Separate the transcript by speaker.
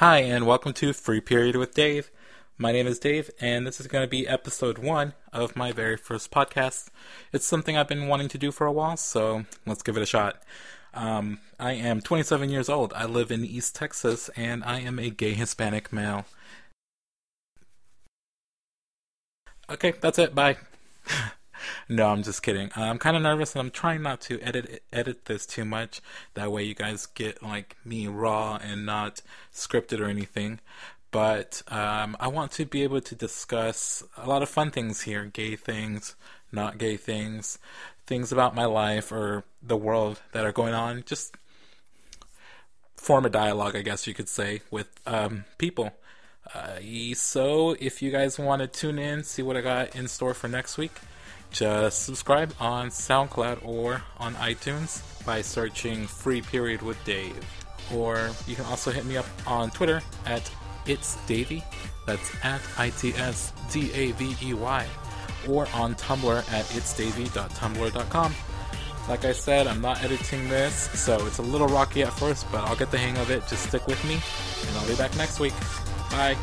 Speaker 1: Hi, and welcome to Free Period with Dave. My name is Dave, and this is going to be episode one of my very first podcast. It's something I've been wanting to do for a while, so let's give it a shot. Um, I am 27 years old. I live in East Texas, and I am a gay Hispanic male. Okay, that's it. Bye. No, I'm just kidding. I'm kind of nervous, and I'm trying not to edit edit this too much. That way, you guys get like me raw and not scripted or anything. But um, I want to be able to discuss a lot of fun things here: gay things, not gay things, things about my life or the world that are going on. Just form a dialogue, I guess you could say, with um, people. Uh, so if you guys want to tune in, see what I got in store for next week, just subscribe on SoundCloud or on iTunes by searching Free Period with Dave. Or you can also hit me up on Twitter at It's Davey. That's at I T S D A V E Y. Or on Tumblr at itsdavey.tumblr.com. Like I said, I'm not editing this, so it's a little rocky at first, but I'll get the hang of it. Just stick with me, and I'll be back next week. Bye.